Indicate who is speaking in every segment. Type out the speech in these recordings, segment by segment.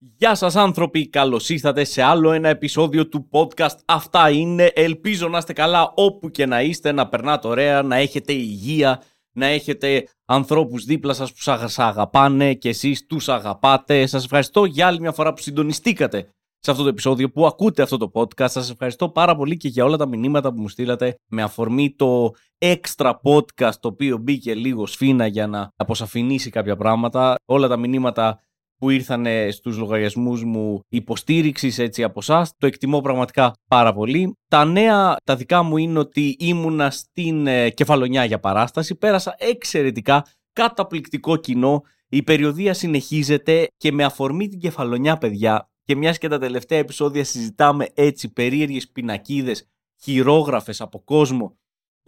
Speaker 1: Γεια σας άνθρωποι, καλώς ήρθατε σε άλλο ένα επεισόδιο του podcast. Αυτά είναι, ελπίζω να είστε καλά όπου και να είστε, να περνάτε ωραία, να έχετε υγεία, να έχετε ανθρώπους δίπλα σας που σας αγαπάνε και εσείς τους αγαπάτε. Σας ευχαριστώ για άλλη μια φορά που συντονιστήκατε σε αυτό το επεισόδιο, που ακούτε αυτό το podcast. Σας ευχαριστώ πάρα πολύ και για όλα τα μηνύματα που μου στείλατε με αφορμή το extra podcast το οποίο μπήκε λίγο σφίνα για να αποσαφηνίσει κάποια πράγματα. Όλα τα μηνύματα που ήρθαν στους λογαριασμούς μου υποστήριξης έτσι από εσάς. Το εκτιμώ πραγματικά πάρα πολύ. Τα νέα τα δικά μου είναι ότι ήμουνα στην ε, Κεφαλονιά για παράσταση. Πέρασα εξαιρετικά, καταπληκτικό κοινό. Η περιοδία συνεχίζεται και με αφορμή την Κεφαλονιά παιδιά και μιας και τα τελευταία επεισόδια συζητάμε έτσι περίεργες πινακίδες, χειρόγραφες από κόσμο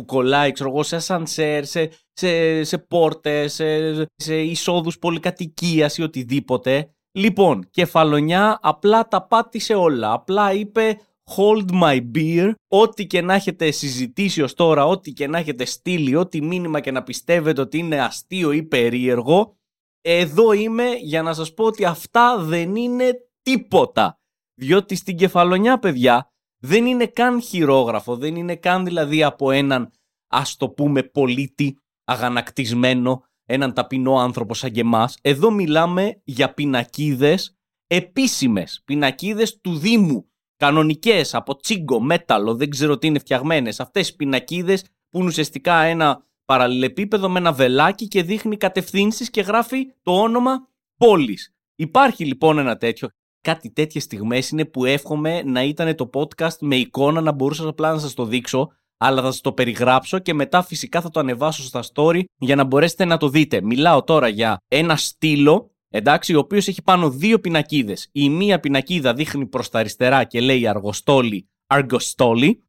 Speaker 1: που κολλάει, ξέρω εγώ, σε ασανσέρ, σε, σε, σε πόρτες, σε, σε εισόδους πολυκατοικίας ή οτιδήποτε. Λοιπόν, κεφαλονιά απλά τα πάτησε όλα. Απλά είπε hold my beer, ό,τι και να έχετε συζητήσει ως τώρα, ό,τι και να έχετε στείλει, ό,τι μήνυμα και να πιστεύετε ότι είναι αστείο ή περίεργο, εδώ είμαι για να σας πω ότι αυτά δεν είναι τίποτα. Διότι στην κεφαλονιά, παιδιά, δεν είναι καν χειρόγραφο, δεν είναι καν δηλαδή από έναν ας το πούμε πολίτη αγανακτισμένο, έναν ταπεινό άνθρωπο σαν και εμάς. Εδώ μιλάμε για πινακίδες επίσημες, πινακίδες του Δήμου, κανονικές, από τσίγκο, μέταλλο, δεν ξέρω τι είναι φτιαγμένες. Αυτές οι πινακίδες που είναι ουσιαστικά ένα παραλληλεπίπεδο με ένα βελάκι και δείχνει κατευθύνσεις και γράφει το όνομα πόλης. Υπάρχει λοιπόν ένα τέτοιο κάτι τέτοιες στιγμές είναι που εύχομαι να ήταν το podcast με εικόνα να μπορούσα απλά να σας το δείξω αλλά θα σας το περιγράψω και μετά φυσικά θα το ανεβάσω στα story για να μπορέσετε να το δείτε. Μιλάω τώρα για ένα στήλο, εντάξει, ο οποίος έχει πάνω δύο πινακίδες. Η μία πινακίδα δείχνει προς τα αριστερά και λέει αργοστόλι, αργοστόλι,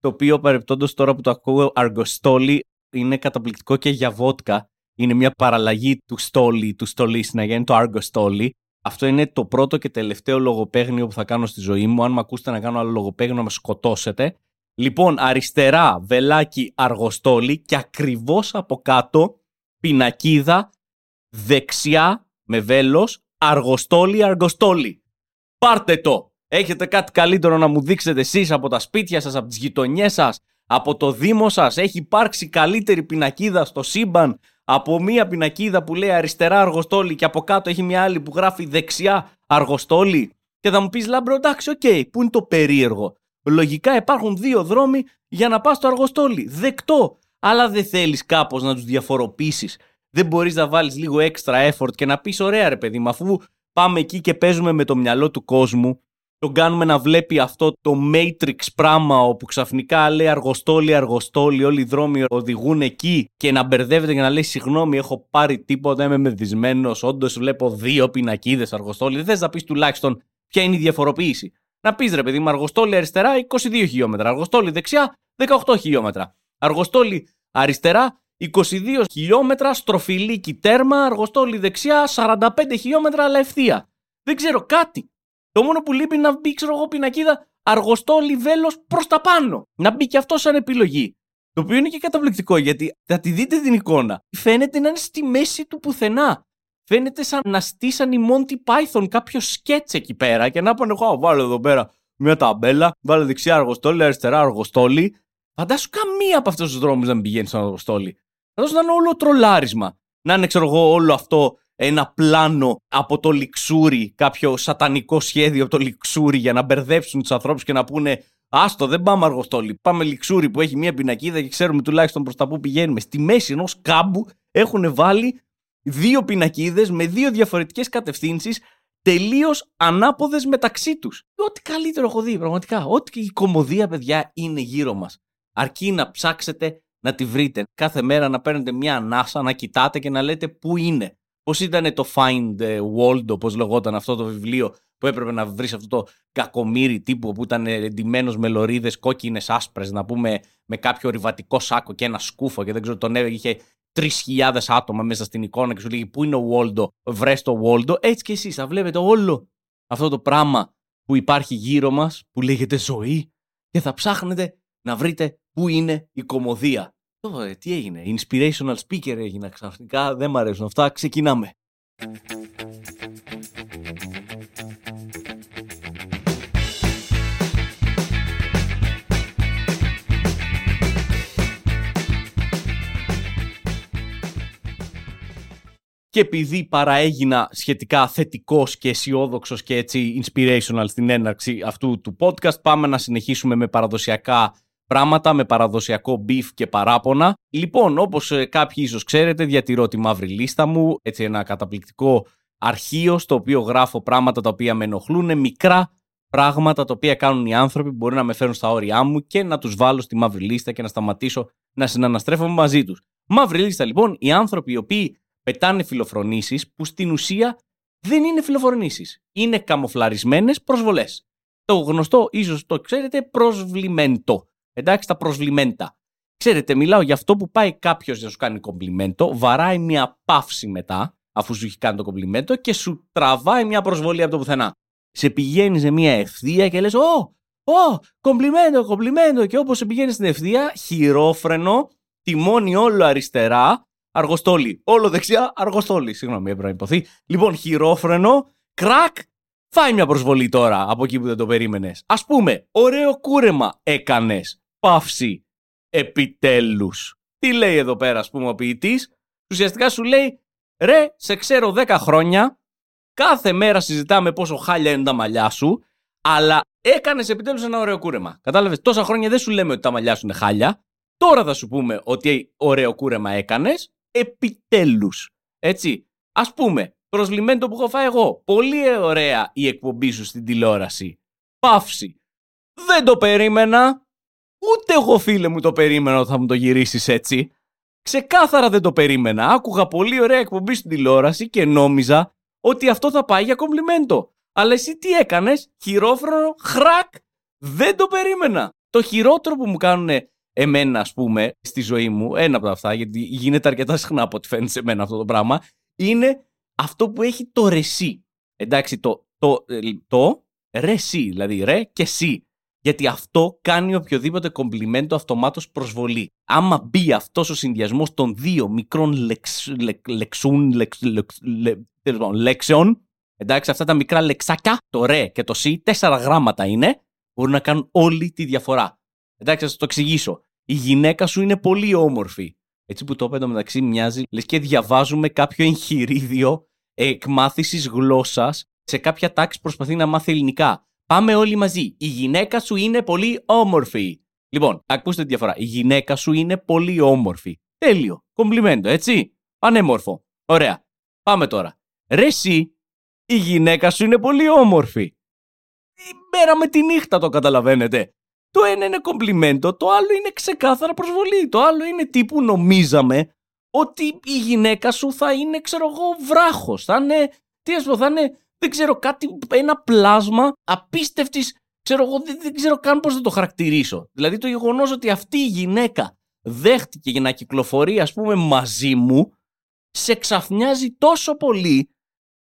Speaker 1: το οποίο παρεπτόντως τώρα που το ακούω αργοστόλι είναι καταπληκτικό και για βότκα. Είναι μια παραλλαγή του στόλι, του στολί να γίνει το αργοστόλι. Αυτό είναι το πρώτο και τελευταίο λογοπαίγνιο που θα κάνω στη ζωή μου. Αν με ακούσετε να κάνω άλλο λογοπαίγνιο, να με σκοτώσετε. Λοιπόν, αριστερά βελάκι αργοστόλι και ακριβώς από κάτω πινακίδα δεξιά με βέλος αργοστόλι αργοστόλι. Πάρτε το! Έχετε κάτι καλύτερο να μου δείξετε εσείς από τα σπίτια σας, από τις γειτονιές σας, από το δήμο σας; Έχει υπάρξει καλύτερη πινακίδα στο σύμπαν από μία πινακίδα που λέει αριστερά Αργοστόλι και από κάτω έχει μια άλλη που γράφει δεξιά Αργοστόλι; Και θα μου πεις Λάμπρο εντάξει, OK, okay, πού είναι το περίεργο; Λογικά υπάρχουν δύο δρόμοι για να πας στο Αργοστόλι. Δεκτό. Αλλά δεν θέλεις κάπως να τους διαφοροποιήσεις. Δεν μπορείς να βάλεις λίγο extra effort και να πεις ωραία ρε παιδί μου αφού πάμε εκεί και παίζουμε με το μυαλό του κόσμου τον κάνουμε να βλέπει αυτό το Matrix πράγμα όπου ξαφνικά λέει αργοστόλι, αργοστόλι, όλοι οι δρόμοι οδηγούν εκεί και να μπερδεύεται και να λέει συγγνώμη, έχω πάρει τίποτα, είμαι μεθυσμένος. Όντως βλέπω δύο πινακίδες αργοστόλι. Δεν θες να πεις τουλάχιστον ποια είναι η διαφοροποίηση. Να πεις ρε παιδί μου, αργοστόλι αριστερά 22 χιλιόμετρα, αργοστόλι δεξιά 18 χιλιόμετρα. Αργοστόλι αριστερά 22 χιλιόμετρα, στροφιλίκι τέρμα, αργοστόλι δεξιά 45 χιλιόμετρα αλλά ευθεία. Δεν ξέρω κάτι. Το μόνο που λείπει είναι να μπει, ξέρω εγώ, πινακίδα αργοστόλι βέλος προς τα πάνω. Να μπει και αυτό σαν επιλογή. Το οποίο είναι και καταπληκτικό γιατί θα τη δείτε την εικόνα. Φαίνεται να είναι στη μέση του πουθενά. Φαίνεται σαν να στήσαν οι Monty Python κάποιο σκέτς εκεί πέρα και να πάνε εγώ βάλω εδώ πέρα μια ταμπέλα, βάλω δεξιά αργοστόλι, αριστερά αργοστόλι. Φαντάσου καμία από αυτούς τους δρόμους να μην πηγαίνει στον αργοστόλι. Φαντάσου να είναι όλο τρολάρισμα. Να είναι, ξέρω εγώ, όλο αυτό ένα πλάνο από το λιξούρι, κάποιο σατανικό σχέδιο από το λιξούρι για να μπερδέψουν τους ανθρώπους και να πούνε Άστο, δεν πάμε αργοστόλι. Πάμε λιξούρι που έχει μία πινακίδα και ξέρουμε τουλάχιστον προς τα που πηγαίνουμε. Στη μέση ενός κάμπου έχουν βάλει δύο πινακίδες με δύο διαφορετικές κατευθύνσεις τελείως ανάποδες μεταξύ τους. Ό,τι καλύτερο έχω δει, πραγματικά. Ό,τι η κομμωδία, παιδιά, είναι γύρω μας. Αρκεί να ψάξετε να τη βρείτε. Κάθε μέρα να παίρνετε μια ανάσα, να κοιτάτε και να λέτε πού είναι. Πώς ήταν το Find World, όπω λεγόταν αυτό το βιβλίο, που έπρεπε να βρεις αυτό το κακομύρι τύπου που ήταν εντυμένος με λωρίδες κόκκινες άσπρες, να πούμε με κάποιο ριβατικό σάκο και ένα σκούφο και δεν ξέρω, τον είχε 3.000 άτομα μέσα στην εικόνα και σου λέει Πού είναι ο Βόλντο, βρε το Βόλντο. Έτσι και εσεί θα βλέπετε όλο αυτό το πράγμα που υπάρχει γύρω μας, που λέγεται ζωή, και θα ψάχνετε να βρείτε πού είναι η κομμωδία. Ε, τι έγινε, inspirational speaker έγινα ξαφνικά, δεν μ' αρέσουν αυτά, ξεκινάμε. Και επειδή παραέγινα σχετικά θετικός και αισιόδοξος και έτσι inspirational στην έναρξη αυτού του podcast, πάμε να συνεχίσουμε με παραδοσιακά πράγματα, με παραδοσιακό beef και παράπονα. Λοιπόν, όπως ε, κάποιοι ίσως ξέρετε, διατηρώ τη μαύρη λίστα μου, έτσι ένα καταπληκτικό αρχείο στο οποίο γράφω πράγματα τα οποία με ενοχλούν, μικρά πράγματα τα οποία κάνουν οι άνθρωποι που μπορεί να με φέρουν στα όρια μου και να τους βάλω στη μαύρη λίστα και να σταματήσω να συναναστρέφομαι μαζί τους. Μαύρη λίστα λοιπόν, οι άνθρωποι οι οποίοι πετάνε φιλοφρονήσεις που στην ουσία δεν είναι φιλοφρονήσεις. Είναι καμοφλαρισμένες προσβολές. Το γνωστό, ίσως το ξέρετε, προσβλημέντο. Εντάξει, τα προσβλημέντα. Ξέρετε, μιλάω για αυτό που πάει κάποιος να σου κάνει κομπλιμέντο, βαράει μια παύση μετά, αφού σου έχει κάνει το κομπλιμέντο, και σου τραβάει μια προσβολή από το πουθενά. Σε πηγαίνεις σε μια ευθεία και λες: Ω, Ω, κομπλιμέντο, κομπλιμέντο. Και όπως σε πηγαίνεις στην ευθεία, χειρόφρενο, τιμόνι όλο αριστερά, αργοστόλι. Όλο δεξιά, αργοστόλι. Συγγνώμη, έπρεπε να υποθεί. Λοιπόν, χειρόφρενο, κρακ, φάει μια προσβολή τώρα από εκεί που δεν το περίμενες. Α πούμε, ωραίο κούρεμα έκανες. Παύση. Επιτέλους. Τι λέει εδώ πέρα, ας πούμε, ο ποιητής; Ουσιαστικά σου λέει, ρε, σε ξέρω 10 χρόνια, κάθε μέρα συζητάμε πόσο χάλια είναι τα μαλλιά σου, αλλά έκανες επιτέλους ένα ωραίο κούρεμα. Κατάλαβες, τόσα χρόνια δεν σου λέμε ότι τα μαλλιά σου είναι χάλια. Τώρα θα σου πούμε ότι ωραίο κούρεμα έκανες επιτέλους. Έτσι. Α πούμε, προσλημμένο που έχω φάει εγώ. Πολύ ωραία η εκπομπή σου στην τηλεόραση. Παύση. Δεν το περίμενα. Ούτε εγώ φίλε μου το περίμενα ότι θα μου το γυρίσεις έτσι. Ξεκάθαρα δεν το περίμενα. Άκουγα πολύ ωραία εκπομπή στην τηλεόραση και νόμιζα ότι αυτό θα πάει για κομπλιμέντο. Αλλά εσύ τι έκανες, χειρόφρονο, χρακ, δεν το περίμενα. Το χειρότερο που μου κάνουν εμένα, ας πούμε, στη ζωή μου, ένα από αυτά, γιατί γίνεται αρκετά συχνά από ό,τι φαίνεται σε μένα αυτό το πράγμα, είναι αυτό που έχει το ρεσί. Εντάξει, το, το, ε, το ρεσί, δηλαδή ρε και σι. Γιατί αυτό κάνει οποιοδήποτε κομπλιμέντο αυτομάτως προσβολή. Άμα μπει αυτός ο συνδυασμός των δύο μικρών λεξ, λεξούν, λεξ, λέξεων, εντάξει, αυτά τα μικρά λεξάκια, το ρε και το σι, τέσσερα γράμματα είναι, μπορούν να κάνουν όλη τη διαφορά. Εντάξει, θα σας το εξηγήσω. Η γυναίκα σου είναι πολύ όμορφη. Έτσι που το είπα μεταξύ μοιάζει, λες και διαβάζουμε κάποιο εγχειρίδιο εκμάθησης γλώσσας σε κάποια τάξη προσπαθεί να μάθει ελληνικά. Πάμε όλοι μαζί. Η γυναίκα σου είναι πολύ όμορφη. Λοιπόν, ακούστε τη διαφορά. Η γυναίκα σου είναι πολύ όμορφη. Τέλειο. Κομπλιμέντο, έτσι. Πανέμορφο. Ωραία. Πάμε τώρα. Ρε εσύ, η γυναίκα σου είναι πολύ όμορφη. Η μέρα με τη νύχτα το καταλαβαίνετε. Το ένα είναι κομπλιμέντο, το άλλο είναι ξεκάθαρα προσβολή. Το άλλο είναι τύπου νομίζαμε ότι η γυναίκα σου θα είναι, ξέρω εγώ, βράχος. Θα είναι, τι ας πω, θα είναι, δεν ξέρω, κάτι, ένα πλάσμα απίστευτης, ξέρω εγώ, δεν, δεν ξέρω καν πώς θα το χαρακτηρίσω. Δηλαδή το γεγονός ότι αυτή η γυναίκα δέχτηκε για να κυκλοφορεί, ας πούμε, μαζί μου, σε ξαφνιάζει τόσο πολύ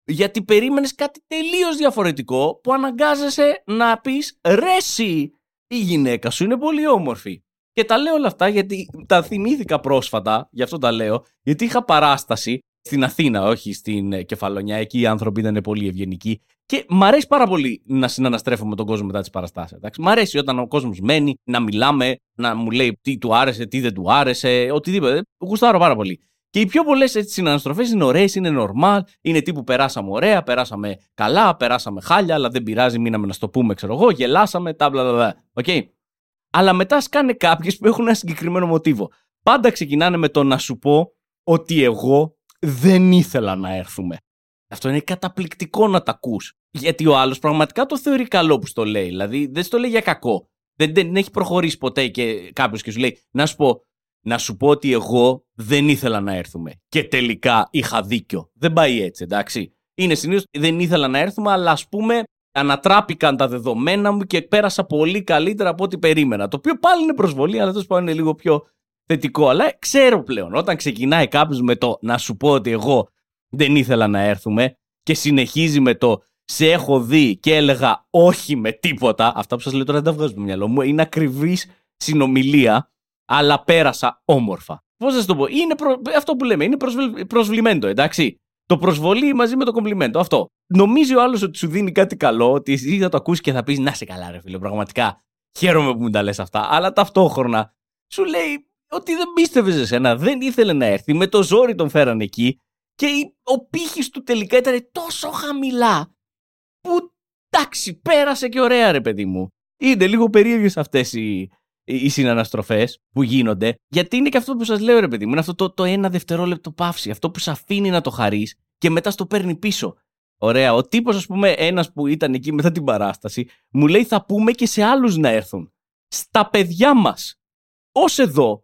Speaker 1: γιατί περίμενες κάτι τελείως διαφορετικό που αναγκάζεσαι να πεις «Ρέσι, η γυναίκα σου είναι πολύ όμορφη». Και τα λέω όλα αυτά γιατί τα θυμήθηκα πρόσφατα, γι' αυτό τα λέω, γιατί είχα παράσταση στην Αθήνα, όχι στην ε, Κεφαλονιά. Εκεί οι άνθρωποι ήταν πολύ ευγενικοί. Και μ' αρέσει πάρα πολύ να συναναστρέφω με τον κόσμο μετά τις παραστάσεις. Μ' αρέσει όταν ο κόσμος μένει, να μιλάμε, να μου λέει τι του άρεσε, τι δεν του άρεσε, οτιδήποτε. Γουστάρω πάρα πολύ. Και οι πιο πολλές συναναστροφές είναι ωραίες, είναι normal, είναι τύπου περάσαμε ωραία, περάσαμε καλά, περάσαμε χάλια, αλλά δεν πειράζει, μείναμε να στο πούμε, ξέρω εγώ, γελάσαμε, τα μπλα μπλα. Okay. Αλλά μετά σκάνε κάποιες που έχουν ένα συγκεκριμένο μοτίβο. Πάντα ξεκινάνε με το να σου πω ότι εγώ δεν ήθελα να έρθουμε. Αυτό είναι καταπληκτικό να τα ακούς. Γιατί ο άλλος πραγματικά το θεωρεί καλό που το λέει. Δηλαδή δεν στο λέει για κακό. Δεν, δεν έχει προχωρήσει ποτέ και κάποιος και σου λέει Να σου πω, να σου πω ότι εγώ δεν ήθελα να έρθουμε. Και τελικά είχα δίκιο. Δεν πάει έτσι, εντάξει. Είναι συνήθως δεν ήθελα να έρθουμε, αλλά ας πούμε ανατράπηκαν τα δεδομένα μου και πέρασα πολύ καλύτερα από ό,τι περίμενα. Το οποίο πάλι είναι προσβολή, αλλά τέλος πάντων είναι λίγο πιο θετικό. Αλλά ξέρω πλέον, όταν ξεκινάει κάποιος με το να σου πω ότι εγώ δεν ήθελα να έρθουμε και συνεχίζει με το σε έχω δει και έλεγα όχι με τίποτα. Αυτά που σας λέω τώρα δεν τα βγάζω στο μυαλό μου. Είναι ακριβής συνομιλία αλλά πέρασα όμορφα. Πώς θα το πω, είναι προ... αυτό που λέμε, είναι προσβλ... προσβλημέντο, εντάξει. Το προσβολή μαζί με το κομπλιμέντο. Αυτό. Νομίζει ο άλλος ότι σου δίνει κάτι καλό, ότι εσύ θα το ακούσεις και θα πεις Να σε καλά, ρε φίλε, πραγματικά. Χαίρομαι που μου τα λες αυτά. Αλλά ταυτόχρονα σου λέει ότι δεν πίστευες σε σένα, δεν ήθελε να έρθει, με το ζόρι τον φέραν εκεί Και ο πύχης του τελικά ήταν τόσο χαμηλά που εντάξει, πέρασε και ωραία, ρε παιδί μου. Είναι λίγο περίεργες αυτές οι, οι συναναστροφές που γίνονται. Γιατί είναι και αυτό που σας λέω, ρε παιδί μου. Είναι αυτό το, το ένα δευτερόλεπτο παύση. Αυτό που σε αφήνει να το χαρείς και μετά στο παίρνει πίσω. Ωραία. Ο τύπος, ας πούμε, ένας που ήταν εκεί μετά την παράσταση, μου λέει θα πούμε και σε άλλους να έρθουν. Στα παιδιά μας. Ω εδώ.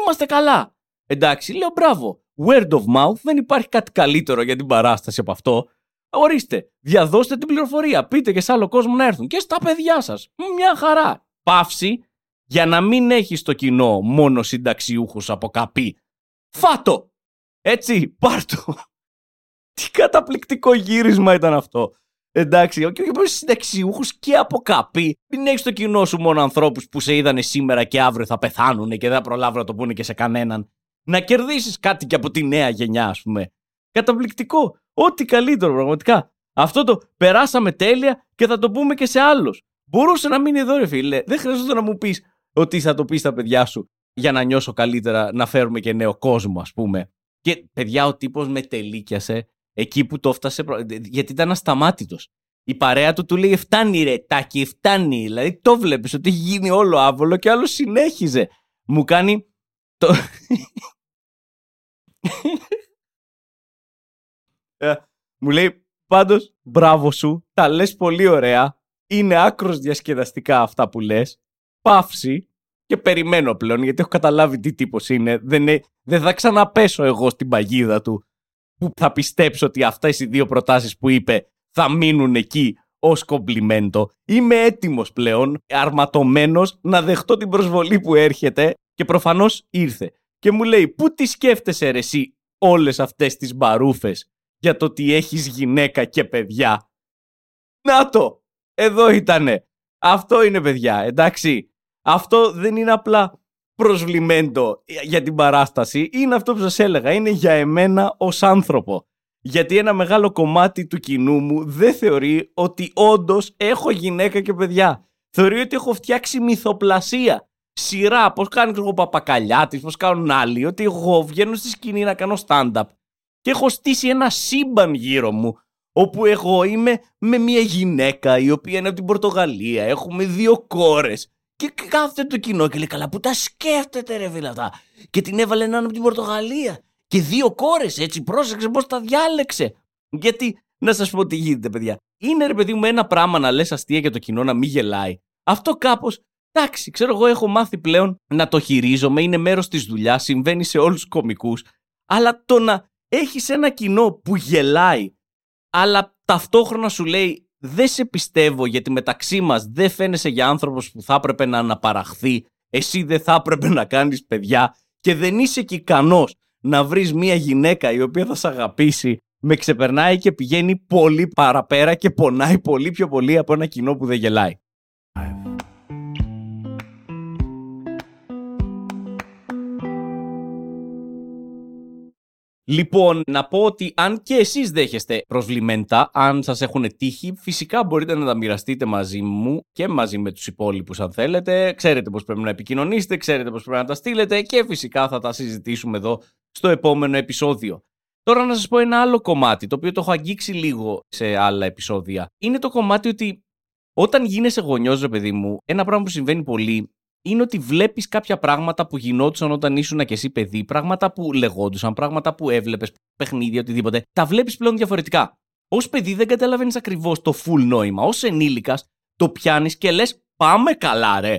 Speaker 1: Είμαστε καλά. Εντάξει, λέω μπράβο. Word of mouth, δεν υπάρχει κάτι καλύτερο για την παράσταση από αυτό. Ορίστε, διαδώστε την πληροφορία. Πείτε και σε άλλο κόσμο να έρθουν. Και στα παιδιά σας. Μια χαρά. Παύση για να μην έχεις στο κοινό μόνο συνταξιούχου από καπί. Φάτο! Έτσι, πάρτο. Τι καταπληκτικό γύρισμα ήταν αυτό. Εντάξει, όχι μόνο συνταξιούχου και από καπί. Μην έχεις στο κοινό σου μόνο ανθρώπους που σε είδανε σήμερα και αύριο θα πεθάνουν και δεν θα προλάβουν να το πούνε και σε κανέναν. Να κερδίσεις κάτι και από τη νέα γενιά, ας πούμε. Καταπληκτικό. Ό,τι καλύτερο, πραγματικά. Αυτό το περάσαμε τέλεια και θα το πούμε και σε άλλους. Μπορούσε να μείνει εδώ, ρε φίλε. Δεν χρειάζεται να μου πεις ότι θα το πεις στα παιδιά σου για να νιώσω καλύτερα, να φέρουμε και νέο κόσμο, ας πούμε. Και παιδιά, ο τύπος με τελίκιασε εκεί που το έφτασε, γιατί ήταν ασταμάτητος. Η παρέα του του λέει φτάνει ρε τάκι, φτάνει. Δηλαδή το βλέπεις ότι έχει γίνει όλο άβολο και άλλο συνέχιζε. Μου κάνει το... Ε, μου λέει πάντως μπράβο σου, τα λες πολύ ωραία, είναι άκρος διασκεδαστικά αυτά που λες, παύση και περιμένω πλέον γιατί έχω καταλάβει τι τύπος είναι, δεν, δεν θα ξαναπέσω εγώ στην παγίδα του που θα πιστέψω ότι αυτές οι δύο προτάσεις που είπε θα μείνουν εκεί ως κομπλιμέντο. Είμαι έτοιμος πλέον, αρματωμένος, να δεχτώ την προσβολή που έρχεται και προφανώς ήρθε. Και μου λέει, πού τι σκέφτεσαι ρε εσύ όλες αυτές τις μπαρούφες για το ότι έχεις γυναίκα και παιδιά; Να το! Εδώ ήτανε. Αυτό είναι παιδιά, εντάξει. Αυτό δεν είναι απλά προσβλημέντο για την παράσταση. Είναι αυτό που σας έλεγα. Είναι για εμένα ως άνθρωπο. Γιατί ένα μεγάλο κομμάτι του κοινού μου δεν θεωρεί ότι όντως έχω γυναίκα και παιδιά. Θεωρεί ότι έχω φτιάξει μυθοπλασία. Σειρά, πώς κάνει ο παπακαλιάτης, πώς κάνουν άλλοι. Ότι εγώ βγαίνω στη σκηνή να κάνω stand-up και έχω στήσει ένα σύμπαν γύρω μου όπου εγώ είμαι με μια γυναίκα η οποία είναι από την Πορτογαλία, έχουμε δύο κόρες και κάθεται το κοινό και λέει καλά που τα σκέφτεται ρε φίλε αυτά και την έβαλε έναν από την Πορτογαλία. Και δύο κόρες έτσι πρόσεξε πώς τα διάλεξε. Γιατί να σας πω τι γίνεται παιδιά. Είναι ρε παιδί μου ένα πράγμα να λες αστεία για το κοινό να μην γελάει. Αυτό κάπως εντάξει ξέρω εγώ έχω μάθει πλέον να το χειρίζομαι είναι μέρος της δουλειάς, συμβαίνει σε όλους τους κομικούς. Αλλά το να έχεις ένα κοινό που γελάει αλλά ταυτόχρονα σου λέει δεν σε πιστεύω γιατί μεταξύ μας δεν φαίνεσαι για άνθρωπος που θα έπρεπε να αναπαραχθεί εσύ δεν θα έπρεπε να κάνεις παιδιά και δεν είσαι και ικανός να βρεις μια γυναίκα η οποία θα σε αγαπήσει με ξεπερνάει και πηγαίνει πολύ παραπέρα και πονάει πολύ πιο πολύ από ένα κοινό που δεν γελάει. Λοιπόν, να πω ότι αν και εσείς δέχεστε προσβλημέντα, αν σας έχουν τύχει, φυσικά μπορείτε να τα μοιραστείτε μαζί μου και μαζί με τους υπόλοιπους αν θέλετε. Ξέρετε πώς πρέπει να επικοινωνήσετε, ξέρετε πώς πρέπει να τα στείλετε και φυσικά θα τα συζητήσουμε εδώ στο επόμενο επεισόδιο. Τώρα να σας πω ένα άλλο κομμάτι, το οποίο το έχω αγγίξει λίγο σε άλλα επεισόδια. Είναι το κομμάτι ότι όταν γίνεσαι γονιός, ρε παιδί μου, ένα πράγμα που συμβαίνει πολύ είναι ότι βλέπεις κάποια πράγματα που γινόντουσαν όταν ήσουν και εσύ παιδί, πράγματα που λεγόντουσαν, πράγματα που έβλεπες, παιχνίδια, οτιδήποτε. Τα βλέπεις πλέον διαφορετικά. Ω παιδί δεν καταλαβαίνεις ακριβώς το full νόημα. Ω ενήλικας το πιάνεις και λες, πάμε καλά, ρε.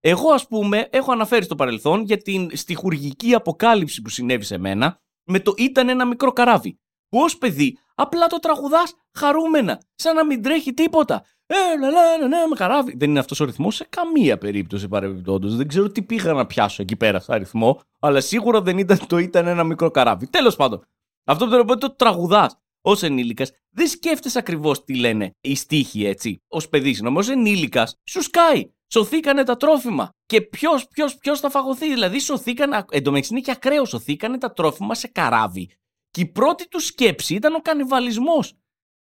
Speaker 1: Εγώ, ας πούμε, έχω αναφέρει στο παρελθόν για την στοιχουργική αποκάλυψη που συνέβη σε μένα με το ήταν ένα μικρό καράβι. Που ως παιδί απλά το τραγουδάς χαρούμενα, σαν να μην τρέχει τίποτα. Ε, λα, λα, λα, με καράβι. Δεν είναι αυτός ο ρυθμός σε καμία περίπτωση παρεμπιπτόντως. Δεν ξέρω τι πήγα να πιάσω εκεί πέρα σαν αριθμό, αλλά σίγουρα δεν ήταν το ήταν ένα μικρό καράβι. Τέλος πάντων, αυτό που το, το τραγουδάς ως ενήλικας, δεν σκέφτεσαι ακριβώς τι λένε οι στίχοι έτσι. Ω παιδί, όμω ενήλικας, σου σκάει. Σωθήκανε τα τρόφιμα. Και ποιος, ποιος, ποιος θα φαγωθεί. Δηλαδή, σωθήκανε. Εντωμεταξύ είναι και ακραίο. Σωθήκανε τα τρόφιμα σε καράβι. Και η πρώτη τους σκέψη ήταν ο κανιβαλισμός.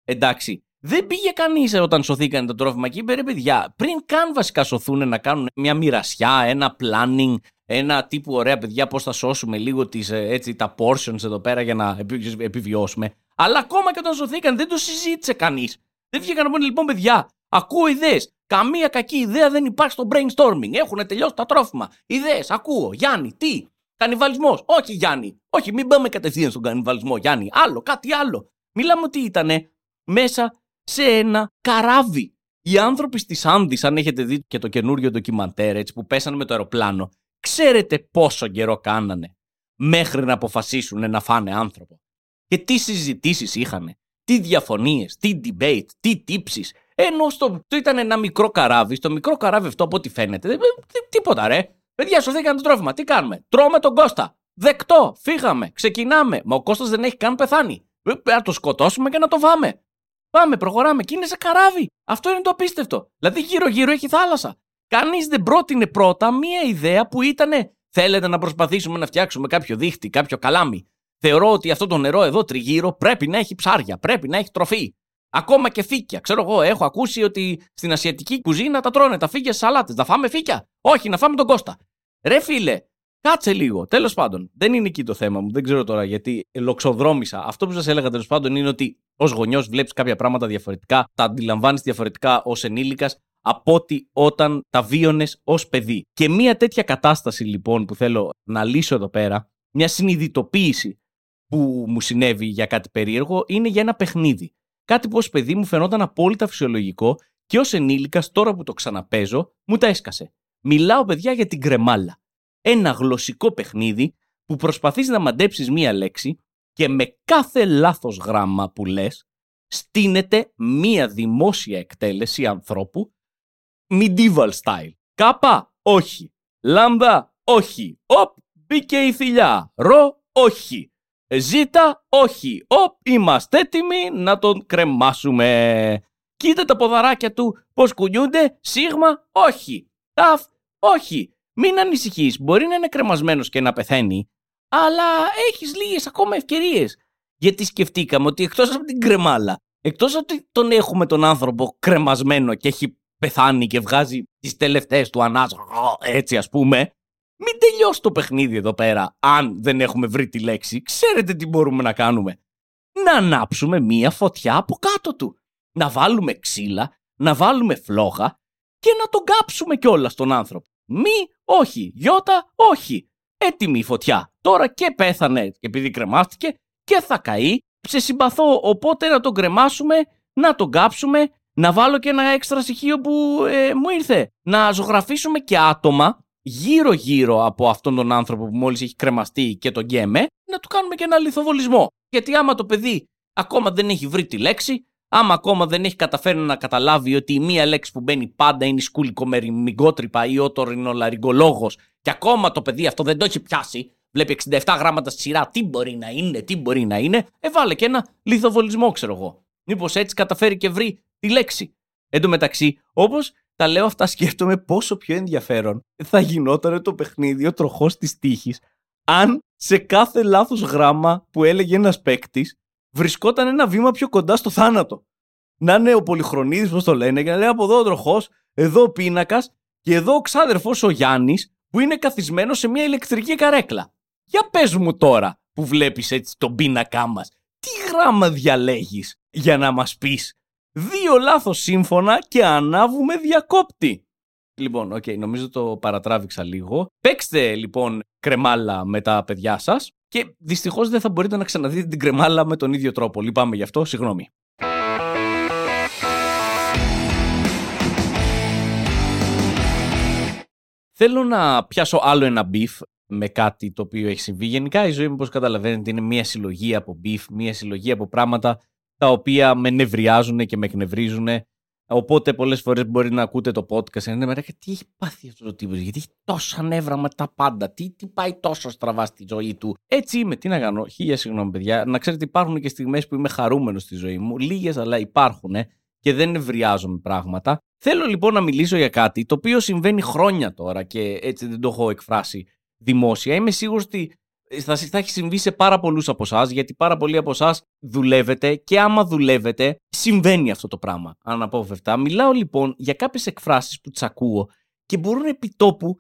Speaker 1: Εντάξει, Δεν πήγε κανείς όταν σωθήκαν το τρόφιμα και είπε ρε παιδιά, πριν καν βασικά σωθούν να κάνουν μια μοιρασιά, ένα planning, ένα τύπου ωραία παιδιά πώς θα σώσουμε λίγο τις, ε, έτσι, τα portions εδώ πέρα για να επιβιώσουμε. Αλλά ακόμα και όταν σωθήκαν δεν το συζήτησε κανείς. Δεν βγήκαν να πούνε λοιπόν παιδιά, ακούω ιδέες. Καμία κακή ιδέα δεν υπάρχει στο brainstorming. Έχουν τελειώσει τα τρόφιμα. Ιδέες, ακούω. Γιάννη, τι; Κανιβαλισμός. Όχι, Γιάννη. Όχι, μην πάμε κατευθείαν στον κανιβαλισμό, Γιάννη. Άλλο, κάτι άλλο. Μιλάμε ότι ήταν μέσα σε ένα καράβι. Οι άνθρωποι στι Άνδη, αν έχετε δει και το καινούριο ντοκιμαντέρ έτσι, που πέσανε με το αεροπλάνο, ξέρετε πόσο καιρό κάνανε μέχρι να αποφασίσουν να φάνε άνθρωπο. Και τι συζητήσεις είχαν, τι διαφωνίες, τι debate, τι τύψεις. Ενώ στο, το ήταν ένα μικρό καράβι, στο μικρό καράβι αυτό από ό,τι φαίνεται, δεν, τίποτα ρε. Παιδιά, σωθήκαν το τρόφιμα. Τι κάνουμε; Τρώμε τον Κώστα. Δεκτό. Φύγαμε. Ξεκινάμε. Μα ο Κώστας δεν έχει καν πεθάνει. Ε, να το σκοτώσουμε και να το βάμε. Πάμε, προχωράμε. Και είναι σε καράβι. Αυτό είναι το απίστευτο. Δηλαδή, γύρω-γύρω έχει θάλασσα. Κανείς δεν πρότεινε πρώτα μία ιδέα που ήταν Θέλετε να προσπαθήσουμε να φτιάξουμε κάποιο δίχτυ, κάποιο καλάμι. Θεωρώ ότι αυτό το νερό εδώ τριγύρω πρέπει να έχει ψάρια, πρέπει να έχει τροφή. Ακόμα και φύκια. Ξέρω εγώ, έχω ακούσει ότι στην ασιατική κουζίνα τα τρώνε τα φύκια στις σαλάτες. Να φάμε φύκια; Όχι, να φάμε τον Κώστα. Ρε φίλε, κάτσε λίγο. Τέλος πάντων, δεν είναι εκεί το θέμα μου. Δεν ξέρω τώρα γιατί λοξοδρόμησα. Αυτό που σας έλεγα τέλος πάντων είναι ότι ως γονιός βλέπεις κάποια πράγματα διαφορετικά, τα αντιλαμβάνεις διαφορετικά ως ενήλικας από ότι όταν τα βίωνες ως παιδί. Και μία τέτοια κατάσταση λοιπόν που θέλω να λύσω εδώ πέρα, μια συνειδητοποίηση που μου συνέβη για κάτι περίεργο, είναι για ένα παιχνίδι. Κάτι που ως παιδί μου φαινόταν απόλυτα φυσιολογικό και ως ενήλικας, τώρα που το ξαναπέζω, μου τα έσκασε. Μιλάω, παιδιά, για την κρεμάλα. Ένα γλωσσικό παιχνίδι που προσπαθείς να μαντέψεις μία λέξη και με κάθε λάθος γράμμα που λες στείνεται μία δημόσια εκτέλεση ανθρώπου medieval style. Κάπα, όχι. Λάμδα, όχι. Οπ, μπήκε η θηλιά. Ρο, όχι. Ζήτα, όχι. Οπ, είμαστε έτοιμοι να τον κρεμάσουμε. Κοίτα τα ποδαράκια του πώς κουνιούνται. Σίγμα, όχι. Ταφ, όχι. Μην ανησυχείς. Μπορεί να είναι κρεμασμένος και να πεθαίνει, αλλά έχεις λίγες ακόμα ευκαιρίες. Γιατί σκεφτήκαμε ότι εκτός από την κρεμάλα, εκτός ότι τον έχουμε τον άνθρωπο κρεμασμένο και έχει πεθάνει και βγάζει τις τελευταίες του ανάσα, έτσι ας πούμε, μην τελειώσει το παιχνίδι εδώ πέρα, αν δεν έχουμε βρει τη λέξη. Ξέρετε τι μπορούμε να κάνουμε. Να ανάψουμε μία φωτιά από κάτω του. Να βάλουμε ξύλα, να βάλουμε φλόγα και να τον κάψουμε κιόλας τον άνθρωπο. Μη, όχι. Γιώτα, όχι. Έτοιμη η φωτιά. Τώρα και πέθανε επειδή κρεμάστηκε και θα καεί. Σε συμπαθώ, οπότε να τον κρεμάσουμε, να τον κάψουμε, να βάλω και ένα έξτρα στοιχείο που ε, μου ήρθε. Να ζωγραφίσουμε και άτομα γύρω-γύρω από αυτόν τον άνθρωπο που μόλις έχει κρεμαστεί και τον γκέμε, να του κάνουμε και ένα λιθοβολισμό. Γιατί άμα το παιδί ακόμα δεν έχει βρει τη λέξη, άμα ακόμα δεν έχει καταφέρει να καταλάβει ότι η μία λέξη που μπαίνει πάντα είναι η σκουλικομεριμικότρυπα ή ο τωρινολαριγκολόγος, και ακόμα το παιδί αυτό δεν το έχει πιάσει, βλέπει 67 γράμματα στη σειρά, τι μπορεί να είναι, τι μπορεί να είναι, έβαλε και ένα λιθοβολισμό, ξέρω εγώ. Μήπως έτσι καταφέρει και βρει τη λέξη. Εν τω μεταξύ, όπως τα λέω αυτά, σκέφτομαι πόσο πιο ενδιαφέρον θα γινόταν το παιχνίδι ο τροχός της τύχης αν σε κάθε λάθος γράμμα που έλεγε ένας παίκτης βρισκόταν ένα βήμα πιο κοντά στο θάνατο. Να είναι ο Πολυχρονίδης, πώς το λένε, και να λέει από εδώ ο τροχός, εδώ ο πίνακας και εδώ ο ξάδερφος ο Γιάννης που είναι καθισμένο σε μια ηλεκτρική καρέκλα. Για πες μου τώρα που βλέπεις έτσι τον πίνακά μας, τι γράμμα διαλέγεις για να μας πεις; Δύο λάθος σύμφωνα και ανάβουμε διακόπτη. Λοιπόν, οκ, okay, νομίζω το παρατράβηξα λίγο. Παίξτε λοιπόν κρεμάλα με τα παιδιά σας και δυστυχώς δεν θα μπορείτε να ξαναδείτε την κρεμάλα με τον ίδιο τρόπο. Λυπάμαι γι' αυτό, συγγνώμη. Θέλω να πιάσω άλλο ένα beef με κάτι το οποίο έχει συμβεί. Γενικά η ζωή μου, όπως καταλαβαίνετε, είναι μια συλλογή από beef, μια συλλογή από πράγματα τα οποία με νευριάζουν και με εκνευρίζουν. Οπότε πολλές φορές μπορεί να ακούτε το podcast και να λέτε τι έχει πάθει αυτός το τύπος, γιατί έχει τόσα νεύρα με τα πάντα, τι, τι πάει τόσο στραβά στη ζωή του. Έτσι είμαι, τι να κάνω, χίλια συγγνώμη παιδιά. Να ξέρετε υπάρχουν και στιγμές που είμαι χαρούμενος στη ζωή μου, λίγες αλλά υπάρχουν και δεν νευριάζομαι πράγματα. Θέλω λοιπόν να μιλήσω για κάτι το οποίο συμβαίνει χρόνια τώρα και έτσι δεν το έχω εκφράσει δημόσια. Είμαι σίγουρος ότι θα, θα έχει συμβεί σε πάρα πολλούς από εσάς, γιατί πάρα πολλοί από εσάς δουλεύετε και άμα δουλεύετε, συμβαίνει αυτό το πράγμα. Αναπόφευκτα. Μιλάω λοιπόν για κάποιες εκφράσεις που τις ακούω και μπορούν επί τόπου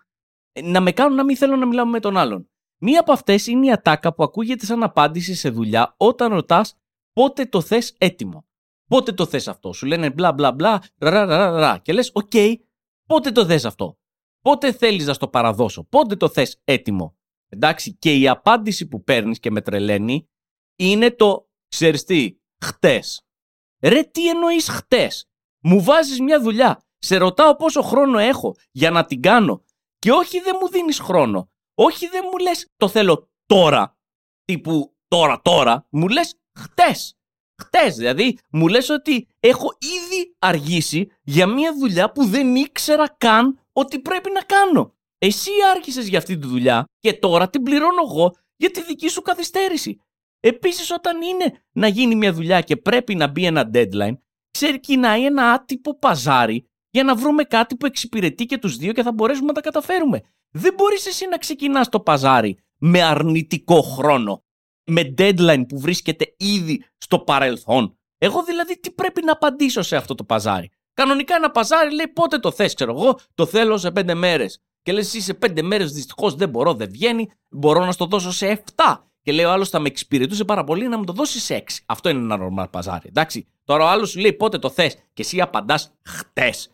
Speaker 1: να με κάνουν να μην θέλω να μιλάω με τον άλλον. Μία από αυτές είναι η ατάκα που ακούγεται σαν απάντηση σε δουλειά όταν ρωτάς πότε το θες έτοιμο. Πότε το θες αυτό; Σου λένε μπλα μπλα μπλα, ρα, ρα, ρα, και λες, οκ, πότε το θες αυτό; Πότε θέλεις να στο παραδώσω; Πότε το θες έτοιμο; Εντάξει, και η απάντηση που παίρνεις και με τρελαίνει είναι το ξέρεις τι, χτες. Ρε, τι εννοείς χτες; Μου βάζεις μια δουλειά. Σε ρωτάω πόσο χρόνο έχω για να την κάνω. Και όχι δεν μου δίνεις χρόνο. Όχι δεν μου λες το θέλω τώρα. Τύπου τώρα, τώρα. Μου λες χτες. Χτες, δηλαδή, μου λες ότι έχω ήδη αργήσει για μια δουλειά που δεν ήξερα καν ότι πρέπει να κάνω. Εσύ άρχισε για αυτή τη δουλειά και τώρα την πληρώνω εγώ για τη δική σου καθυστέρηση. Επίσης, όταν είναι να γίνει μια δουλειά και πρέπει να μπει ένα deadline, ξεκινάει ένα άτυπο παζάρι για να βρούμε κάτι που εξυπηρετεί και τους δύο και θα μπορέσουμε να τα καταφέρουμε. Δεν μπορείς εσύ να ξεκινάς το παζάρι με αρνητικό χρόνο, με deadline που βρίσκεται ήδη στο παρελθόν. Εγώ δηλαδή τι πρέπει να απαντήσω σε αυτό το παζάρι; Κανονικά ένα παζάρι λέει πότε το θες, ξέρω εγώ, το θέλω σε πέντε μέρες. Και λες εσύ σε πέντε μέρες δυστυχώς δεν μπορώ, δεν βγαίνει, μπορώ να στο δώσω σε 7. Και λέει ο άλλος θα με εξυπηρετούσε πάρα πολύ να μου το δώσεις σε 6. Αυτό είναι ένα normal παζάρι, εντάξει. Τώρα ο άλλος σου λέει πότε το θες και εσύ απαντάς χτες.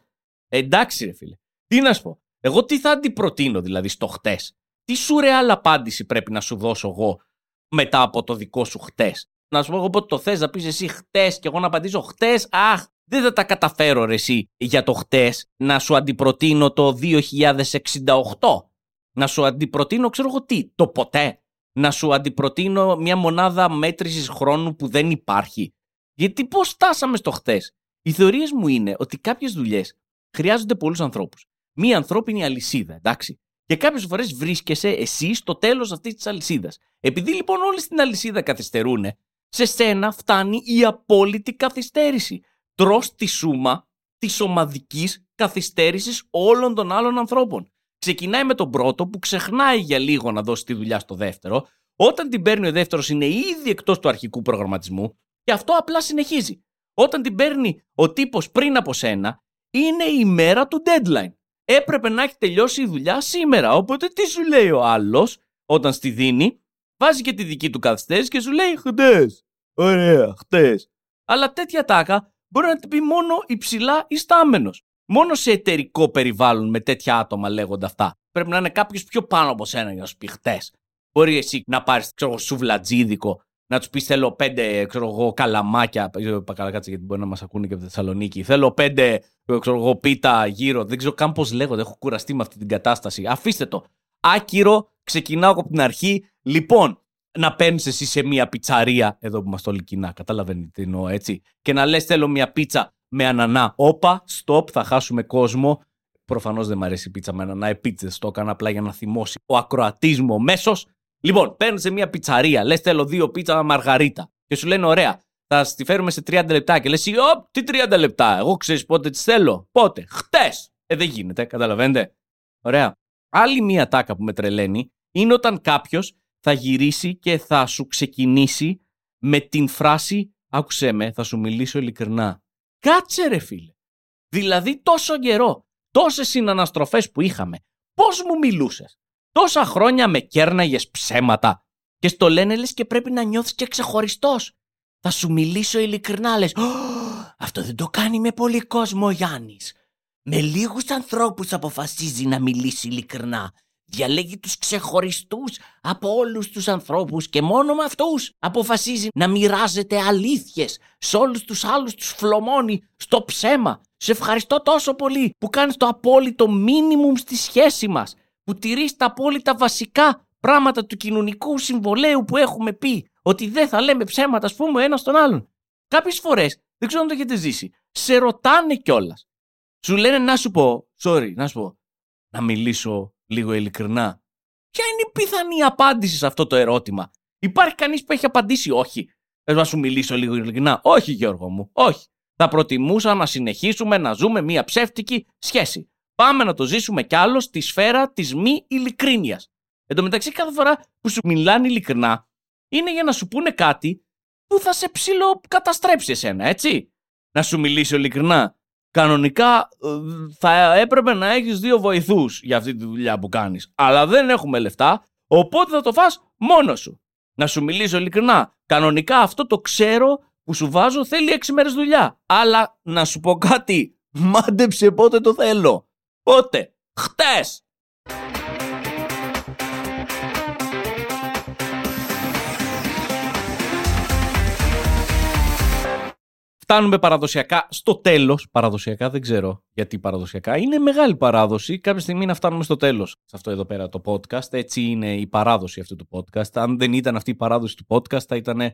Speaker 1: Εντάξει, ρε φίλε. Τι να σου πω. Εγώ τι θα αντιπροτείνω δηλαδή στο χτες; Τι σουρεάλ απάντηση πρέπει να σου δώσω εγώ μετά από το δικό σου χτες. Να σου πω εγώ πότε το θες, να πεις εσύ χτες και εγώ να απαντήσω χτες. Αχ, δεν θα τα καταφέρω ρε εσύ για το χτες να σου αντιπροτείνω το 2068. Να σου αντιπροτείνω ξέρω εγώ τι, το ποτέ. Να σου αντιπροτείνω μια μονάδα μέτρησης χρόνου που δεν υπάρχει. Γιατί πώς φτάσαμε στο χτες; Οι θεωρίες μου είναι ότι κάποιες δουλειές χρειάζονται πολλούς ανθρώπους. Μία ανθρώπινη αλυσίδα, εντάξει. Και κάποιες φορές βρίσκεσαι εσύ στο τέλος αυτής της αλυσίδας. Επειδή λοιπόν όλοι στην αλυσίδα καθυστερούν, σε σένα φτάνει η απόλυτη καθυστέρηση τρως τη σούμα της ομαδικής καθυστέρησης όλων των άλλων ανθρώπων. Ξεκινάει με τον πρώτο που ξεχνάει για λίγο να δώσει τη δουλειά στο δεύτερο. Όταν την παίρνει ο δεύτερος είναι ήδη εκτός του αρχικού προγραμματισμού και αυτό απλά συνεχίζει. Όταν την παίρνει ο τύπος πριν από σένα είναι η μέρα του deadline. Έπρεπε να έχει τελειώσει η δουλειά σήμερα. Οπότε τι σου λέει ο άλλος όταν στη δίνει, βάζει και τη δική του καθυστέρηση και σου λέει χτες. Ωραία, χτες. Αλλά τέτοια τάκα μπορεί να την πει μόνο υψηλά ιστάμενος. Μόνο σε εταιρικό περιβάλλον με τέτοια άτομα λέγονται αυτά. Πρέπει να είναι κάποιος πιο πάνω από σένα για να σου πει χτες. Μπορεί εσύ να πάρεις σουβλατζίδικο, να τους πεις θέλω πέντε ξέρω εγώ, καλαμάκια. Είπα καλά κάτσε γιατί μπορεί να μας ακούνε και από τη Θεσσαλονίκη. Θέλω πέντε ξέρω εγώ, πίτα γύρω. Δεν ξέρω καν πώς λέγονται. Έχω κουραστεί με αυτή την κατάσταση. Αφήστε το. Άκυρο, ξεκινάω από την αρχή. Λοιπόν, να παίρνεις εσύ σε μια πιτσαρία, εδώ που είμαστε όλοι κοινά, καταλαβαίνετε τι εννοώ έτσι, και να λες: Θέλω μια πίτσα με ανανά. Όπα, stop, θα χάσουμε κόσμο. Προφανώς δεν μου αρέσει η πίτσα με ανανά. Επίτσε το έκανα απλά για να θυμώσει ο ακροατής μου μέσος. Λοιπόν, παίρνει σε μια πιτσαρία, λες: Θέλω δύο πίτσα μαργαρίτα. Και σου λένε: Ωραία, θα στη φέρουμε σε 30 λεπτά. Και λες: Ωπ, τι 30 λεπτά. Εγώ ξέρεις πότε τις θέλω. Πότε. Χτες. Ε, δεν γίνεται, καταλαβαίνετε. Ωραία. Άλλη μία τάκα που με τρελαίνει είναι όταν κάποιος θα γυρίσει και θα σου ξεκινήσει με την φράση «Άκουσέ με, θα σου μιλήσω ειλικρινά». Κάτσε ρε φίλε. Δηλαδή τόσο καιρό, τόσες συναναστροφές που είχαμε, πώς μου μιλούσες; Τόσα χρόνια με κέρναγες ψέματα και στο λένε λες και πρέπει να νιώθεις και ξεχωριστός. Θα σου μιλήσω ειλικρινά λες «Αυτό δεν το κάνει με πολύ κόσμο ο Γιάννης». Με λίγους ανθρώπους αποφασίζει να μιλήσει ειλικρινά διαλέγει τους ξεχωριστούς από όλους τους ανθρώπους και μόνο με αυτούς αποφασίζει να μοιράζεται αλήθειες σε όλους τους άλλους τους φλωμώνει στο ψέμα. Σε ευχαριστώ τόσο πολύ που κάνεις το απόλυτο μίνιμουμ στη σχέση μας, που τηρείς τα απόλυτα βασικά πράγματα του κοινωνικού συμβολέου που έχουμε πει, ότι δεν θα λέμε ψέματα, ας πούμε, ένας στον άλλον. Κάποιες φορές, δεν ξέρω αν το έχετε ζήσει, σε ρωτάνε κιόλας. Σου λένε να σου πω, sorry, να σου πω, να μιλήσω λίγο ειλικρινά. Ποια είναι η πιθανή απάντηση σε αυτό το ερώτημα; Υπάρχει κανείς που έχει απαντήσει όχι; Θε να σου μιλήσω λίγο ειλικρινά. Όχι, Γιώργο μου, όχι. Θα προτιμούσα να συνεχίσουμε να ζούμε μια ψεύτικη σχέση. Πάμε να το ζήσουμε κι άλλο στη σφαίρα της μη ειλικρίνειας. Εν τω μεταξύ, κάθε φορά που σου μιλάνε ειλικρινά, είναι για να σου πούνε κάτι που θα σε ψηλοκαταστρέψει εσένα, έτσι. Να σου μιλήσει ειλικρινά. Κανονικά ε, θα έπρεπε να έχεις δύο βοηθούς για αυτή τη δουλειά που κάνεις. Αλλά δεν έχουμε λεφτά, οπότε θα το φας μόνος σου. Να σου μιλήσω ειλικρινά. Κανονικά αυτό το ξέρω που σου βάζω θέλει έξι μέρες δουλειά. Αλλά να σου πω κάτι, μάντεψε πότε το θέλω. Πότε, χτες. Φτάνουμε παραδοσιακά στο τέλος. Παραδοσιακά δεν ξέρω γιατί παραδοσιακά. Είναι μεγάλη παράδοση. Κάποια στιγμή να φτάνουμε στο τέλος σε αυτό εδώ πέρα το podcast. Έτσι είναι η παράδοση αυτού του podcast. Αν δεν ήταν αυτή η παράδοση του podcast, θα ήταν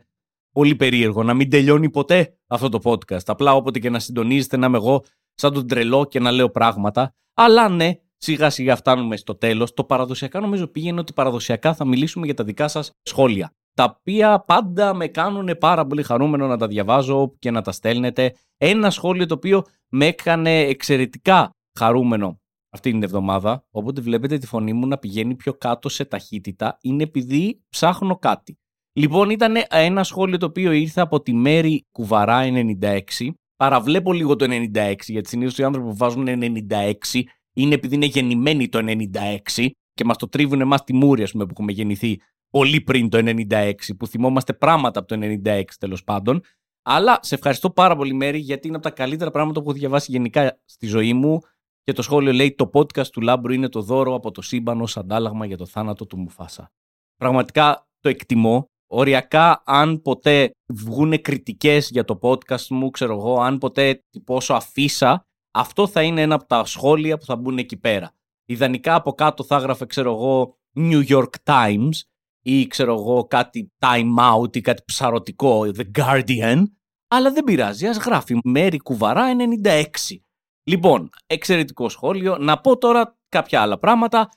Speaker 1: πολύ περίεργο να μην τελειώνει ποτέ αυτό το podcast. Απλά όποτε και να συντονίζετε να είμαι εγώ σαν τον τρελό και να λέω πράγματα. Αλλά ναι, σιγά σιγά φτάνουμε στο τέλος. Το παραδοσιακά νομίζω πήγαινε ότι παραδοσιακά θα μιλήσουμε για τα δικά σας σχόλια τα οποία πάντα με κάνουν πάρα πολύ χαρούμενο να τα διαβάζω και να τα στέλνετε. Ένα σχόλιο το οποίο με έκανε εξαιρετικά χαρούμενο αυτή την εβδομάδα, οπότε βλέπετε τη φωνή μου να πηγαίνει πιο κάτω σε ταχύτητα, είναι επειδή ψάχνω κάτι. Λοιπόν, ήταν ένα σχόλιο το οποίο ήρθε από τη Μέρη Κουβαρά 96. Παραβλέπω λίγο το 96, γιατί συνήθως οι άνθρωποι που βάζουν 96 είναι επειδή είναι γεννημένοι το 96 και μας το τρίβουν εμάς τη μούρη, ας πούμε, που έχουμε γεννηθεί πολύ πριν το 96, που θυμόμαστε πράγματα από το 96 τέλος πάντων. Αλλά σε ευχαριστώ πάρα πολύ, Μέρη, γιατί είναι από τα καλύτερα πράγματα που έχω διαβάσει γενικά στη ζωή μου. Και το σχόλιο λέει: Το podcast του Λάμπρου είναι το δώρο από το σύμπαν ω αντάλλαγμα για το θάνατο του Μουφάσα. Πραγματικά το εκτιμώ. Οριακά, αν ποτέ βγουν κριτικές για το podcast μου, ξέρω εγώ, αν ποτέ τυπώσω αφίσα, αυτό θα είναι ένα από τα σχόλια που θα μπουν εκεί πέρα. Ιδανικά από κάτω θα έγραφε, ξέρω εγώ, New York Times ή ξέρω εγώ κάτι time out ή κάτι ψαρωτικό, The Guardian, αλλά δεν πειράζει, ας γράφει Μέρη Κουβαρά 96. Λοιπόν, εξαιρετικό σχόλιο. Να πω τώρα κάποια άλλα πράγματα.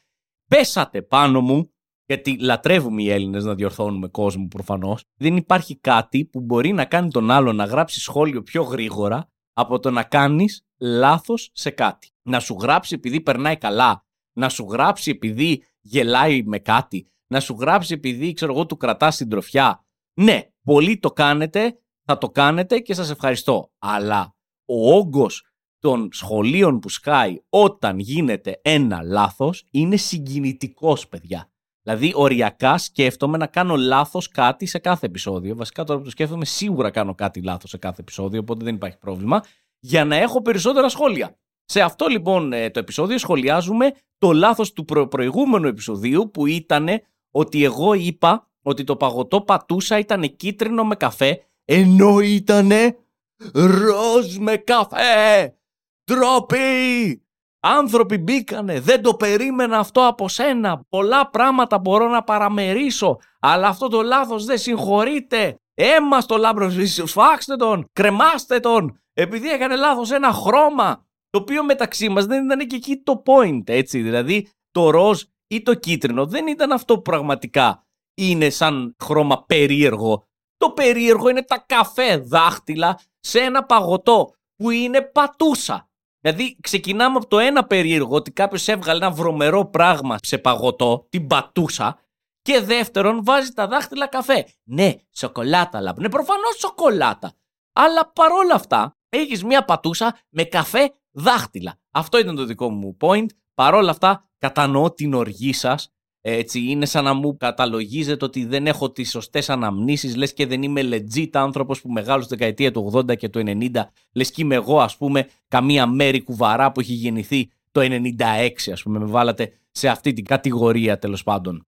Speaker 1: Πέσατε πάνω μου, γιατί λατρεύουμε οι Έλληνες να διορθώνουμε κόσμο προφανώς. Δεν υπάρχει κάτι που μπορεί να κάνει τον άλλο να γράψει σχόλιο πιο γρήγορα από το να κάνεις λάθος σε κάτι. Να σου γράψει επειδή περνάει καλά, να σου γράψει επειδή γελάει με κάτι, να σου γράψει επειδή ξέρω εγώ του κρατάς την τροφιά. Ναι, πολλοί το κάνετε, θα το κάνετε και σας ευχαριστώ. Αλλά ο όγκος των σχολείων που σκάει όταν γίνεται ένα λάθος είναι συγκινητικός παιδιά. Δηλαδή οριακά σκέφτομαι να κάνω λάθος κάτι σε κάθε επεισόδιο. Βασικά τώρα που το σκέφτομαι σίγουρα κάνω κάτι λάθος σε κάθε επεισόδιο οπότε δεν υπάρχει πρόβλημα για να έχω περισσότερα σχόλια. Σε αυτό λοιπόν ε, το επεισόδιο σχολιάζουμε το λάθος του προ- προηγούμενου επεισοδίου που ήταν ότι εγώ είπα ότι το παγωτό πατούσα ήταν κίτρινο με καφέ, ενώ ήτανε ροζ με καφέ. Τροπή! Άνθρωποι μπήκανε, δεν το περίμενα αυτό από σένα. Πολλά πράγματα μπορώ να παραμερίσω, αλλά αυτό το λάθος δεν συγχωρείται. Έμα στο λάμπρο, σφάξτε τον, κρεμάστε τον, επειδή έκανε λάθος ένα χρώμα. Το οποίο μεταξύ μας δεν ήταν και εκεί το point, έτσι. Δηλαδή, το ροζ ή το κίτρινο δεν ήταν αυτό που πραγματικά είναι σαν χρώμα περίεργο. Το περίεργο είναι τα καφέ δάχτυλα σε ένα παγωτό που είναι πατούσα. Δηλαδή ξεκινάμε από το ένα περίεργο ότι κάποιος έβγαλε ένα βρωμερό πράγμα σε παγωτό, την πατούσα, και δεύτερον βάζει τα δάχτυλα καφέ. Ναι, σοκολάτα λαμπ. Ναι, προφανώς σοκολάτα. Αλλά παρόλα αυτά έχεις μια πατούσα με καφέ δάχτυλα. Αυτό ήταν το δικό μου point. Παρόλα αυτά κατανοώ την οργή σας. Έτσι, είναι σαν να μου καταλογίζετε ότι δεν έχω τις σωστές αναμνήσεις, λες και δεν είμαι legit άνθρωπος που μεγάλωσε στη δεκαετία του 80 και του 90, λες και είμαι εγώ, ας πούμε, καμία μέρη κουβαρά που έχει γεννηθεί το 96, ας πούμε, με βάλατε σε αυτή την κατηγορία τέλος πάντων.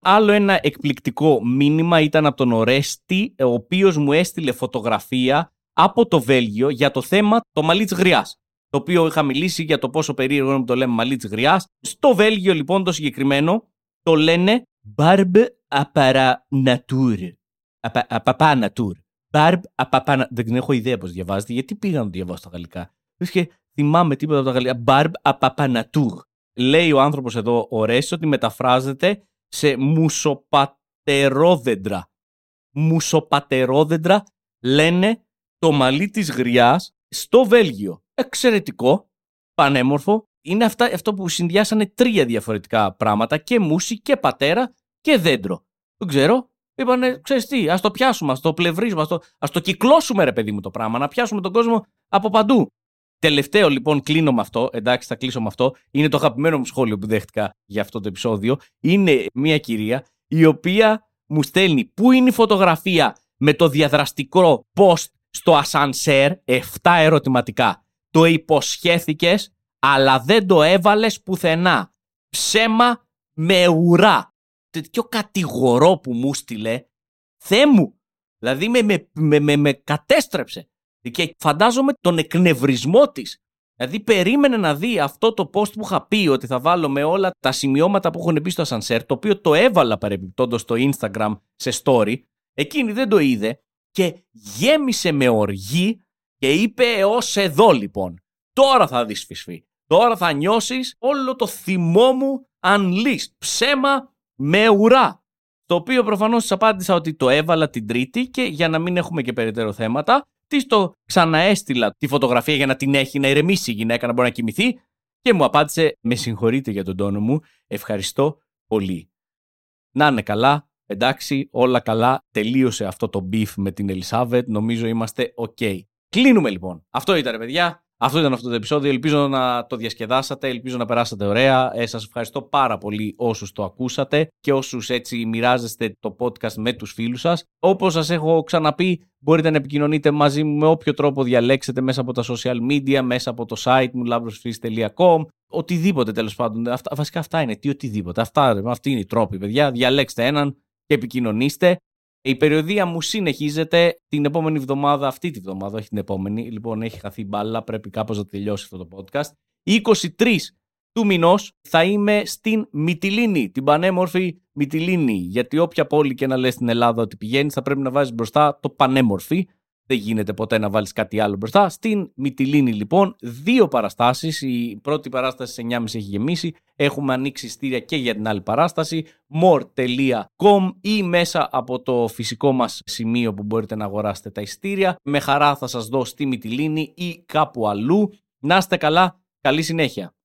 Speaker 1: Άλλο ένα εκπληκτικό μήνυμα ήταν από τον Ορέστη, ο οποίος μου έστειλε φωτογραφία από το Βέλγιο για το θέμα το μαλλί τη γριάς το οποίο είχα μιλήσει για το πόσο περίεργο είναι που το λέμε μαλλί τη γριάς. Στο Βέλγιο, λοιπόν, το συγκεκριμένο το λένε Barb Aparanatur. Apapanatur. Barb Apapanatur. Δεν έχω ιδέα πώς διαβάζεται, γιατί πήγα να το διαβάσω στα γαλλικά. Δεν θυμάμαι τίποτα από τα γαλλικά. Barb Apapanatur. Λέει ο άνθρωπος εδώ, ο Ρέσο, ότι μεταφράζεται σε μουσοπατερόδεντρα. Μουσοπατερόδεντρα λένε το μαλλί της γριάς στο Βέλγιο εξαιρετικό, πανέμορφο. Είναι αυτά, αυτό που συνδυάσανε τρία διαφορετικά πράγματα και μουσι και πατέρα και δέντρο. Δεν ξέρω. Είπανε, ξέρεις τι, ας το πιάσουμε, ας το πλευρίσουμε, ας το, ας το κυκλώσουμε, ρε παιδί μου το πράγμα, να πιάσουμε τον κόσμο από παντού. Τελευταίο λοιπόν, κλείνω με αυτό. Εντάξει, θα κλείσω με αυτό. Είναι το αγαπημένο μου σχόλιο που δέχτηκα για αυτό το επεισόδιο. Είναι μια κυρία η οποία μου στέλνει πού είναι η φωτογραφία με το διαδραστικό post στο ασανσέρ, 7 ερωτηματικά. Το υποσχέθηκες, αλλά δεν το έβαλες πουθενά. Ψέμα με ουρά. Τέτοιο κατηγορό που μου στείλε, Θεέ μου, δηλαδή με, με, με, με, με κατέστρεψε. Και φαντάζομαι τον εκνευρισμό της. Δηλαδή περίμενε να δει αυτό το post που είχα πει ότι θα βάλω με όλα τα σημειώματα που έχουν μπει στο ασανσέρ, το οποίο το έβαλα παρεμπιπτόντως στο Instagram σε story. Εκείνη δεν το είδε και γέμισε με οργή και είπε ως εδώ λοιπόν. Τώρα θα δεις φυσφή. Τώρα θα νιώσεις όλο το θυμό μου unleashed. Ψέμα με ουρά. Το οποίο προφανώς της απάντησα ότι το έβαλα την τρίτη και για να μην έχουμε και περαιτέρω θέματα, της το ξαναέστειλα τη φωτογραφία για να την έχει να ηρεμήσει η γυναίκα να μπορεί να κοιμηθεί και μου απάντησε με συγχωρείτε για τον τόνο μου, ευχαριστώ πολύ. Να είναι καλά, εντάξει, όλα καλά, τελείωσε αυτό το beef με την Ελισάβετ, νομίζω είμαστε ok. Κλείνουμε λοιπόν. Αυτό ήταν παιδιά. Αυτό ήταν αυτό το επεισόδιο. Ελπίζω να το διασκεδάσατε, ελπίζω να περάσατε ωραία. Ε, σας ευχαριστώ πάρα πολύ όσους το ακούσατε και όσους έτσι μοιράζεστε το podcast με τους φίλους σας. Όπως σας έχω ξαναπεί, μπορείτε να επικοινωνείτε μαζί μου με όποιο τρόπο διαλέξετε μέσα από τα social media, μέσα από το site μου labrosfreeze.com, οτιδήποτε τέλος πάντων. Αυτά, βασικά αυτά είναι, τι οτιδήποτε. Αυτά, αυτή είναι η τρόπη, παιδιά. Διαλέξτε έναν και επικοινωνήστε. Η περιοδία μου συνεχίζεται την επόμενη εβδομάδα, αυτή τη εβδομάδα, όχι την επόμενη. Λοιπόν, έχει χαθεί μπάλα, πρέπει κάπως να τελειώσει αυτό το podcast. 23 του μηνός θα είμαι στην Μυτιλίνη, την πανέμορφη Μυτιλίνη. Γιατί όποια πόλη και να λες στην Ελλάδα ότι πηγαίνει, θα πρέπει να βάζεις μπροστά το πανέμορφη. Δεν γίνεται ποτέ να βάλεις κάτι άλλο μπροστά. Στην Μυτιλίνη, λοιπόν, δύο παραστάσεις. Η πρώτη παράσταση σε 9.30 έχει γεμίσει. Έχουμε ανοίξει στήρια και για την άλλη παράσταση. more.com ή μέσα από το φυσικό μας σημείο που μπορείτε να αγοράσετε τα ειστήρια. Με χαρά θα σας δω στη Μυτιλίνη ή κάπου αλλού. Να είστε καλά. Καλή συνέχεια.